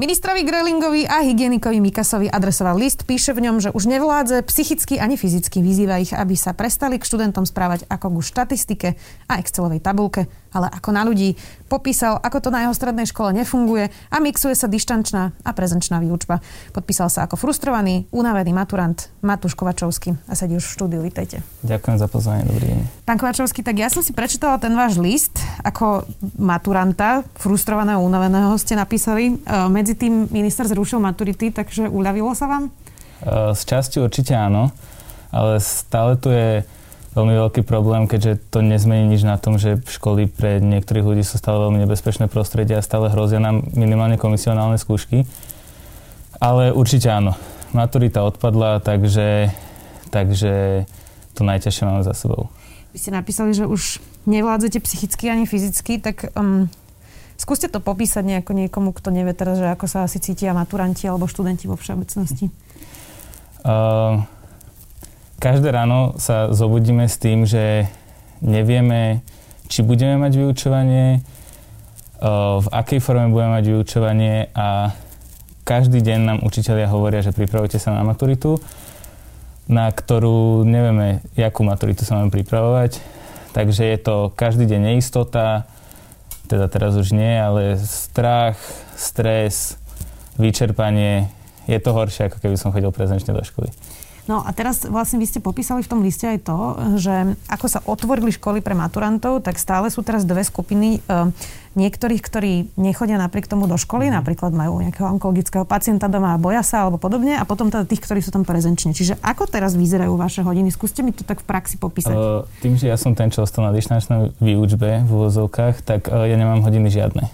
Ministrovi Grelingovi a hygienikovi Mikasovi adresoval list, píše v ňom, že už nevládze psychicky ani fyzicky. Vyzýva ich, aby sa prestali k študentom správať ako ku štatistike a Excelovej tabulke, ale ako na ľudí. Popísal, ako to na jeho strednej škole nefunguje a mixuje sa dištančná a prezenčná výučba. Podpísal sa ako frustrovaný, unavený maturant Matúš Kovačovský a sedí už v štúdiu. Vítajte. Ďakujem za pozvanie, dobrý deň. Pán Kovačovský, tak ja som si prečítala ten váš list ako maturanta, frustrovaného, unaveného ste napísali. E, medzi tým minister zrušil maturity, takže uľavilo sa vám? E, z časti určite áno, ale stále tu je veľmi veľký problém, keďže to nezmení nič na tom, že školy pre niektorých ľudí sú stále veľmi nebezpečné prostredia a stále hrozia nám minimálne komisionálne skúšky. Ale určite áno. Maturita odpadla, takže, takže to najťažšie máme za sebou. Vy ste napísali, že už nevládzete psychicky ani fyzicky, tak um, skúste to popísať nejako niekomu, kto nevie teraz, že ako sa asi cítia maturanti alebo študenti vo všeobecnosti. Uh, každé ráno sa zobudíme s tým, že nevieme, či budeme mať vyučovanie, v akej forme budeme mať vyučovanie a každý deň nám učiteľia hovoria, že pripravujte sa na maturitu, na ktorú nevieme, jakú maturitu sa máme pripravovať. Takže je to každý deň neistota, teda teraz už nie, ale strach, stres, vyčerpanie. Je to horšie, ako keby som chodil prezenčne do školy. No a teraz vlastne vy ste popísali v tom liste aj to, že ako sa otvorili školy pre maturantov, tak stále sú teraz dve skupiny e, niektorých, ktorí nechodia napriek tomu do školy, mm. napríklad majú nejakého onkologického pacienta doma a boja sa alebo podobne, a potom teda tých, ktorí sú tam prezenčne. Čiže ako teraz vyzerajú vaše hodiny? Skúste mi to tak v praxi popísať. Uh, tým, že ja som ten, čo ostal na dištančnej výučbe v úvozovkách, tak uh, ja nemám hodiny žiadne.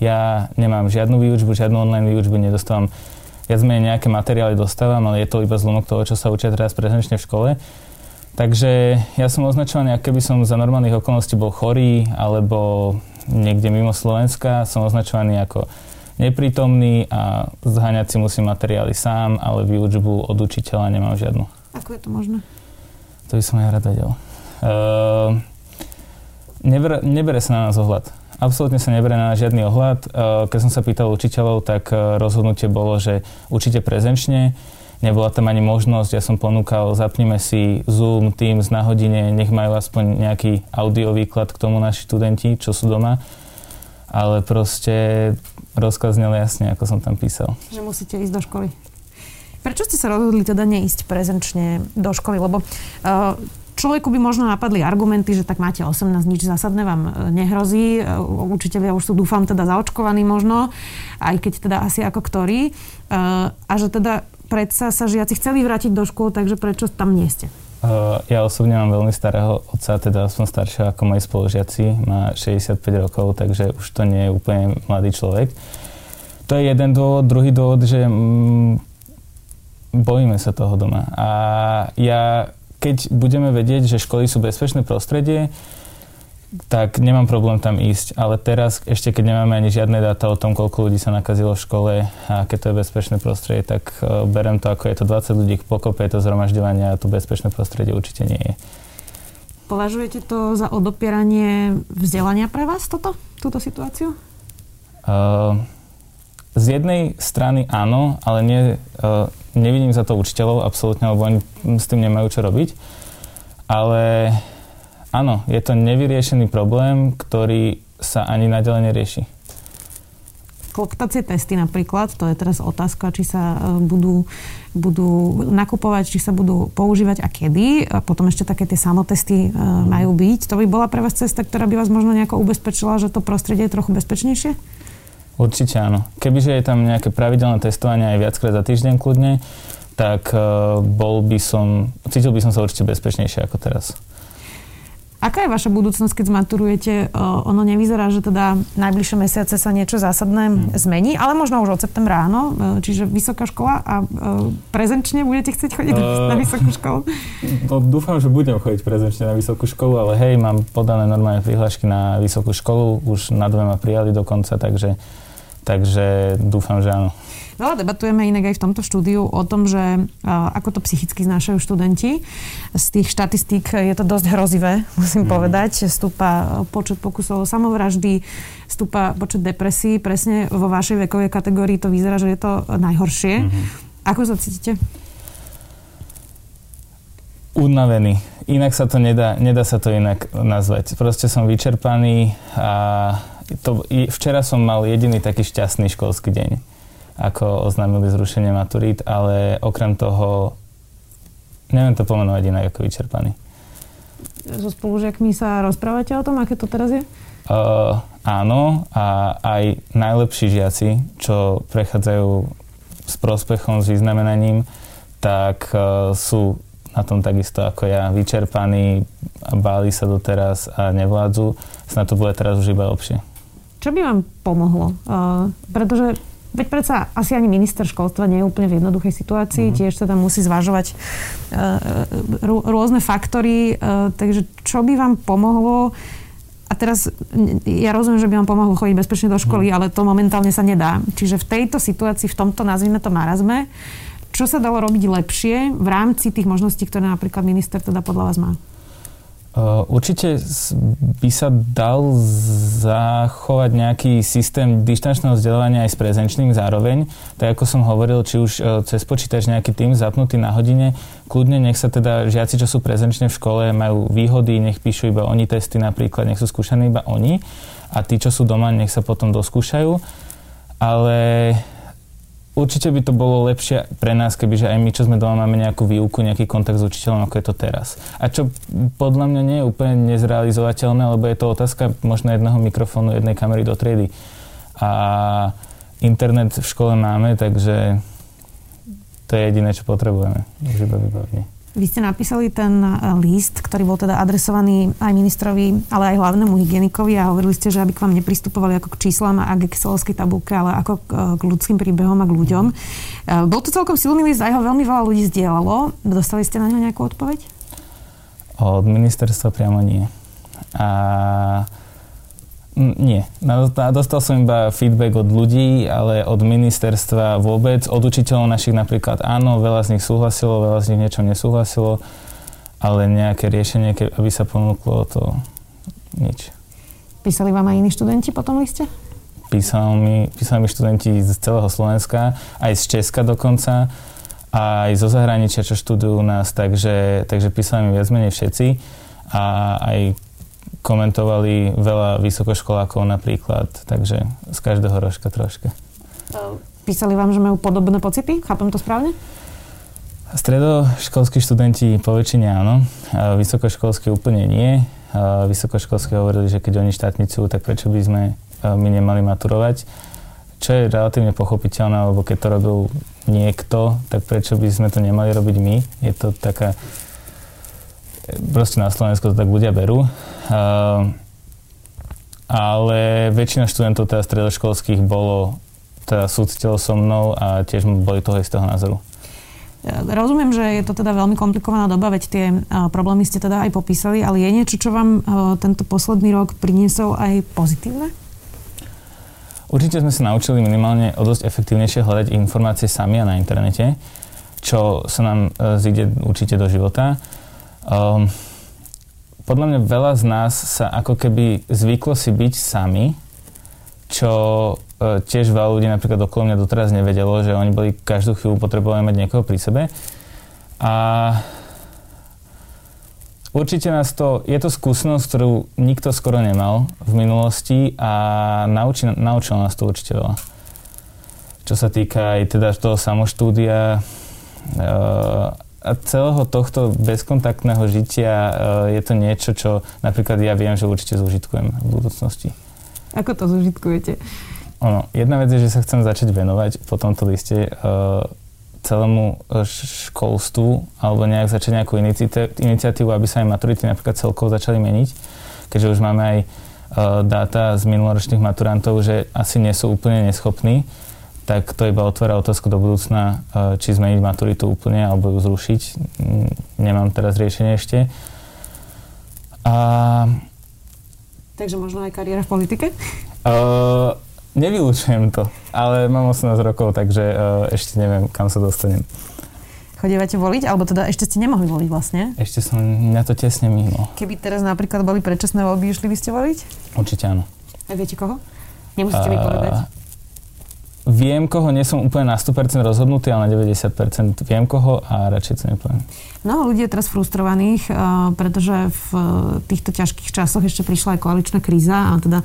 Ja nemám žiadnu výučbu, žiadnu online výučbu, nedostávam viac menej nejaké materiály dostávam, ale je to iba zlomok toho, čo sa učia teraz prezenčne v škole. Takže ja som označovaný, ako keby som za normálnych okolností bol chorý alebo niekde mimo Slovenska. Som označovaný ako neprítomný a zháňať si musím materiály sám, ale výučbu od učiteľa nemám žiadnu. Ako je to možné? To by som aj rád vedel. Uh, neber, nebere sa na nás ohľad. Absolútne sa neberie na žiadny ohľad. E, keď som sa pýtal učiteľov, tak e, rozhodnutie bolo, že učite prezenčne. Nebola tam ani možnosť, ja som ponúkal, zapnime si Zoom, Teams na hodine, nech majú aspoň nejaký audio výklad k tomu naši študenti, čo sú doma. Ale proste rozkaz znel jasne, ako som tam písal. Že musíte ísť do školy. Prečo ste sa rozhodli teda neísť prezenčne do školy? Lebo uh, Človeku by možno napadli argumenty, že tak máte 18, nič zásadné vám e, nehrozí. E, učiteľia už sú, dúfam, teda zaočkovaní možno, aj keď teda asi ako ktorí. E, a že teda predsa sa žiaci chceli vrátiť do škôl, takže prečo tam nie ste? Ja osobne mám veľmi starého otca, teda som staršia ako moji spolužiaci, má 65 rokov, takže už to nie je úplne mladý človek. To je jeden dôvod. Druhý dôvod, že mm, bojíme sa toho doma. A ja keď budeme vedieť, že školy sú bezpečné prostredie, tak nemám problém tam ísť. Ale teraz, ešte keď nemáme ani žiadne dáta o tom, koľko ľudí sa nakazilo v škole a keď to je bezpečné prostredie, tak uh, berem to ako je to 20 ľudí pokope, je to zhromažďovanie a to bezpečné prostredie určite nie je. Považujete to za odopieranie vzdelania pre vás, toto, túto situáciu? Uh, z jednej strany áno, ale nie, uh, nevidím za to učiteľov absolútne, lebo oni s tým nemajú čo robiť. Ale áno, je to nevyriešený problém, ktorý sa ani naďalej nerieši. Kloptacie testy napríklad, to je teraz otázka, či sa e, budú, budú nakupovať, či sa budú používať a kedy. A potom ešte také tie samotesty e, majú byť. To by bola pre vás cesta, ktorá by vás možno nejako ubezpečila, že to prostredie je trochu bezpečnejšie? Určite áno. Kebyže je tam nejaké pravidelné testovanie aj viackrát za týždeň kľudne, tak uh, bol by som, cítil by som sa určite bezpečnejšie ako teraz. Aká je vaša budúcnosť, keď zmaturujete? Ono nevyzerá, že teda najbližšie mesiace sa niečo zásadné hmm. zmení, ale možno už od septembra áno, e, čiže vysoká škola a prezenčne budete chcieť chodiť uh, na vysokú školu? No, dúfam, že budem chodiť prezenčne na vysokú školu, ale hej, mám podané normálne prihlášky na vysokú školu, už na dve ma prijali dokonca, takže Takže dúfam, že áno. Veľa debatujeme inak aj v tomto štúdiu o tom, že ako to psychicky znášajú študenti. Z tých štatistík je to dosť hrozivé, musím mm. povedať. Stúpa počet pokusov o samovraždy, stúpa počet depresí. Presne vo vašej vekovej kategórii to vyzerá, že je to najhoršie. Mm-hmm. Ako sa cítite? Unavený. Inak sa to nedá, nedá sa to inak nazvať. Proste som vyčerpaný a to, včera som mal jediný taký šťastný školský deň, ako oznámili zrušenie maturít, ale okrem toho neviem to pomenovať inak ako vyčerpaný. So spolužiakmi sa rozprávate o tom, aké to teraz je? Uh, áno a aj najlepší žiaci, čo prechádzajú s prospechom, s vyznamenaním, tak uh, sú na tom takisto ako ja, vyčerpaní báli sa doteraz a nevládzu, snad to bude teraz už iba lepšie. Čo by vám pomohlo? Uh, pretože Veď predsa asi ani minister školstva nie je úplne v jednoduchej situácii, mm-hmm. tiež sa tam musí zvažovať uh, rô, rôzne faktory, uh, takže čo by vám pomohlo? A teraz ja rozumiem, že by vám pomohlo chodiť bezpečne do školy, mm. ale to momentálne sa nedá. Čiže v tejto situácii, v tomto nazvime to marazme, čo sa dalo robiť lepšie v rámci tých možností, ktoré napríklad minister teda podľa vás má? Určite by sa dal zachovať nejaký systém dištančného vzdelávania aj s prezenčným zároveň. Tak ako som hovoril, či už e, cez počítač nejaký tým zapnutý na hodine, kľudne nech sa teda žiaci, čo sú prezenčne v škole, majú výhody, nech píšu iba oni testy napríklad, nech sú skúšaní iba oni a tí, čo sú doma, nech sa potom doskúšajú. Ale Určite by to bolo lepšie pre nás, kebyže aj my, čo sme doma, máme nejakú výuku, nejaký kontakt s učiteľom, ako je to teraz. A čo podľa mňa nie je úplne nezrealizovateľné, lebo je to otázka možno jedného mikrofónu, jednej kamery do triedy. A internet v škole máme, takže to je jediné, čo potrebujeme. Už iba vybavenie. Vy ste napísali ten e, list, ktorý bol teda adresovaný aj ministrovi, ale aj hlavnému hygienikovi a hovorili ste, že aby k vám nepristupovali ako k číslam a k excelovskej tabulke, ale ako k, e, ľudským príbehom a k ľuďom. E, bol to celkom silný list a ho veľmi veľa ľudí zdieľalo. Dostali ste na ňo nejakú odpoveď? Od ministerstva priamo nie. A nie. Dostal som iba feedback od ľudí, ale od ministerstva vôbec. Od učiteľov našich napríklad áno, veľa z nich súhlasilo, veľa z nich niečo nesúhlasilo, ale nejaké riešenie, aby sa ponúklo, to nič. Písali vám aj iní študenti po tom liste? Písali mi, písali mi študenti z celého Slovenska, aj z Česka dokonca, aj zo zahraničia, čo študujú u nás, takže, takže písali mi viac menej všetci a aj komentovali veľa vysokoškolákov napríklad, takže z každého rožka troška. Písali vám, že majú podobné pocity? Chápem to správne? Stredoškolskí študenti po väčšine áno, vysokoškolskí úplne nie. Vysokoškolskí hovorili, že keď oni štátnicujú, tak prečo by sme my nemali maturovať. Čo je relatívne pochopiteľné, lebo keď to robil niekto, tak prečo by sme to nemali robiť my? Je to taká proste na Slovensku to tak ľudia berú. Uh, ale väčšina študentov teda stredoškolských bolo teda súcitilo so mnou a tiež boli toho istého názoru. Rozumiem, že je to teda veľmi komplikovaná doba, veď tie uh, problémy ste teda aj popísali, ale je niečo, čo vám uh, tento posledný rok priniesol aj pozitívne? Určite sme sa naučili minimálne o dosť efektívnejšie hľadať informácie sami a na internete, čo sa nám uh, zíde určite do života. Um, podľa mňa veľa z nás sa ako keby zvyklo si byť sami, čo uh, tiež veľa ľudí napríklad okolo mňa doteraz nevedelo, že oni boli každú chvíľu potrebovali mať niekoho pri sebe. A určite nás to, je to skúsenosť, ktorú nikto skoro nemal v minulosti a nauči, naučil nás to určite veľa. Čo sa týka aj teda toho samoštúdia, a celého tohto bezkontaktného žitia e, je to niečo, čo napríklad ja viem, že určite zúžitkujem v budúcnosti. Ako to zúžitkujete? Ono, jedna vec je, že sa chcem začať venovať po tomto liste uh, celému školstvu alebo nejak začať nejakú iniciatívu, aby sa aj maturity napríklad celkovo začali meniť, keďže už máme aj dáta z minuloročných maturantov, že asi nie sú úplne neschopní tak to iba otvára otázku do budúcna, e, či zmeniť maturitu úplne alebo ju zrušiť. Nemám teraz riešenie ešte. A... Takže možno aj kariéra v politike? Uh, Nevylučujem to, ale mám 18 rokov, takže uh, ešte neviem, kam sa dostanem. Chodívate voliť? Alebo teda ešte ste nemohli voliť vlastne? Ešte som, mňa to tesne mimo. Keby teraz napríklad boli predčasné voľby, išli by ste voliť? Určite áno. A viete koho? Nemusíte uh, mi povedať. Viem koho, nie som úplne na 100% rozhodnutý, ale na 90% viem koho a radšej to nepoviem. Mnoho ľudí je teraz frustrovaných, pretože v týchto ťažkých časoch ešte prišla aj koaličná kríza a teda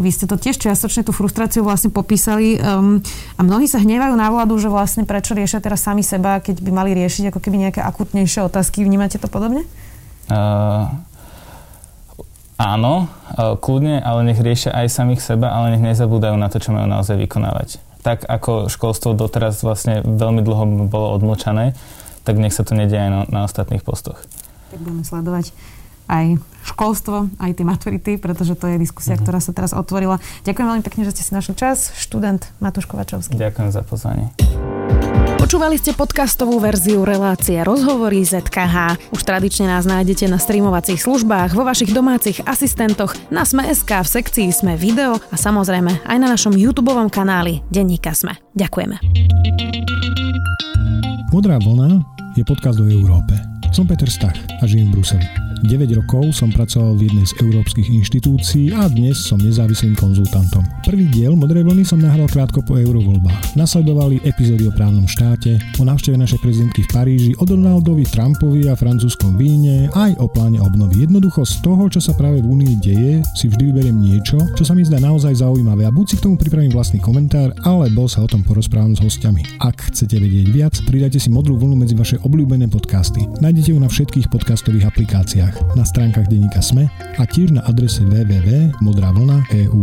vy ste to tiež čiastočne tú frustráciu vlastne popísali um, a mnohí sa hnevajú na vládu, že vlastne prečo riešia teraz sami seba, keď by mali riešiť ako keby nejaké akutnejšie otázky. Vnímate to podobne? Uh, Áno, e, kľudne, ale nech riešia aj samých seba, ale nech nezabúdajú na to, čo majú naozaj vykonávať. Tak ako školstvo doteraz vlastne veľmi dlho bolo odmlčané, tak nech sa to nedieje aj na, na ostatných postoch. Tak budeme sledovať aj školstvo, aj tie maturity, pretože to je diskusia, mm-hmm. ktorá sa teraz otvorila. Ďakujem veľmi pekne, že ste si našli čas. Študent Matúš Kovačovský. Ďakujem za pozvanie. Počúvali ste podcastovú verziu relácie Rozhovory ZKH. Už tradične nás nájdete na streamovacích službách, vo vašich domácich asistentoch, na Sme.sk, v sekcii Sme video a samozrejme aj na našom YouTube kanáli Denníka Sme. Ďakujeme. Modrá vlna je podcast o Európe. Som Peter Stach a žijem v Bruseli. 9 rokov som pracoval v jednej z európskych inštitúcií a dnes som nezávislým konzultantom. Prvý diel Modrej vlny som nahral krátko po eurovoľbách. Nasledovali epizódy o právnom štáte, o návšteve našej prezidentky v Paríži, o Donaldovi Trumpovi a francúzskom víne, aj o pláne obnovy. Jednoducho z toho, čo sa práve v Únii deje, si vždy vyberiem niečo, čo sa mi zdá naozaj zaujímavé a buď si k tomu pripravím vlastný komentár, alebo sa o tom porozprávam s hostiami. Ak chcete vedieť viac, pridajte si modrú vlnu medzi vaše obľúbené podcasty. Nájdete ju na všetkých podcastových aplikáciách na stránkach denníka SME a tiež na adrese www.modravlna.eu.